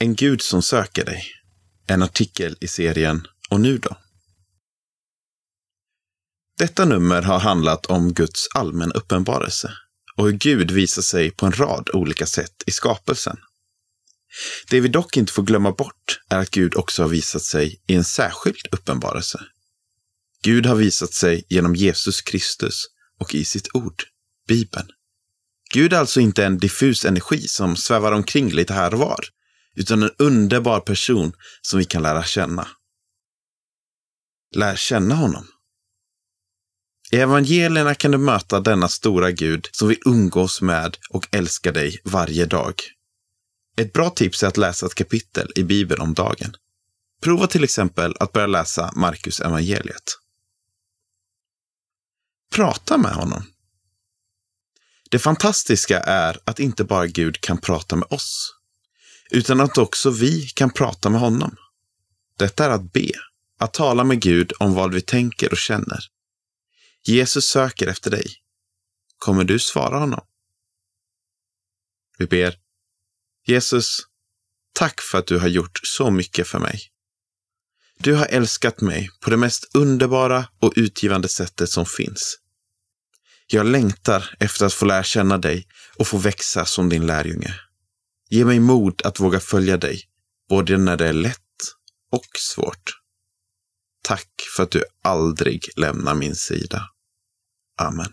En Gud som söker dig. En artikel i serien Och nu då? Detta nummer har handlat om Guds allmän uppenbarelse och hur Gud visar sig på en rad olika sätt i skapelsen. Det vi dock inte får glömma bort är att Gud också har visat sig i en särskild uppenbarelse. Gud har visat sig genom Jesus Kristus och i sitt ord, Bibeln. Gud är alltså inte en diffus energi som svävar omkring lite här och var, utan en underbar person som vi kan lära känna. Lär känna honom. I evangelierna kan du möta denna stora Gud som vill umgås med och älska dig varje dag. Ett bra tips är att läsa ett kapitel i Bibeln om dagen. Prova till exempel att börja läsa Markus evangeliet. Prata med honom. Det fantastiska är att inte bara Gud kan prata med oss, utan att också vi kan prata med honom. Detta är att be, att tala med Gud om vad vi tänker och känner. Jesus söker efter dig. Kommer du svara honom? Vi ber. Jesus, tack för att du har gjort så mycket för mig. Du har älskat mig på det mest underbara och utgivande sättet som finns. Jag längtar efter att få lära känna dig och få växa som din lärjunge. Ge mig mod att våga följa dig, både när det är lätt och svårt. Tack för att du aldrig lämnar min sida. Amen.